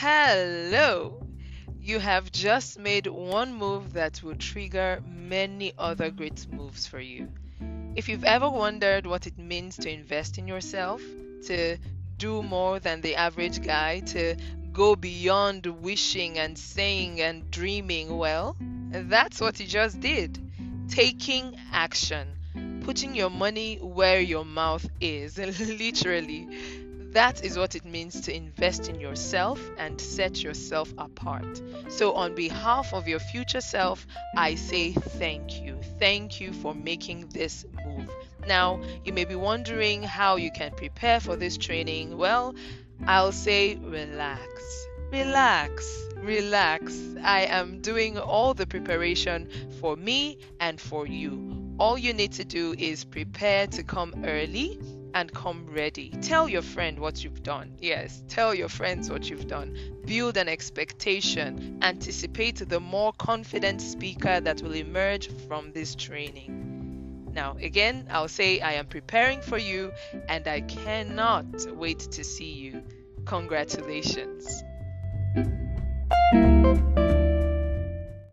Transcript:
Hello! You have just made one move that will trigger many other great moves for you. If you've ever wondered what it means to invest in yourself, to do more than the average guy, to go beyond wishing and saying and dreaming, well, that's what you just did. Taking action, putting your money where your mouth is, literally. That is what it means to invest in yourself and set yourself apart. So, on behalf of your future self, I say thank you. Thank you for making this move. Now, you may be wondering how you can prepare for this training. Well, I'll say relax. Relax, relax. I am doing all the preparation for me and for you. All you need to do is prepare to come early and come ready. Tell your friend what you've done. Yes, tell your friends what you've done. Build an expectation. Anticipate the more confident speaker that will emerge from this training. Now, again, I'll say I am preparing for you and I cannot wait to see you. Congratulations.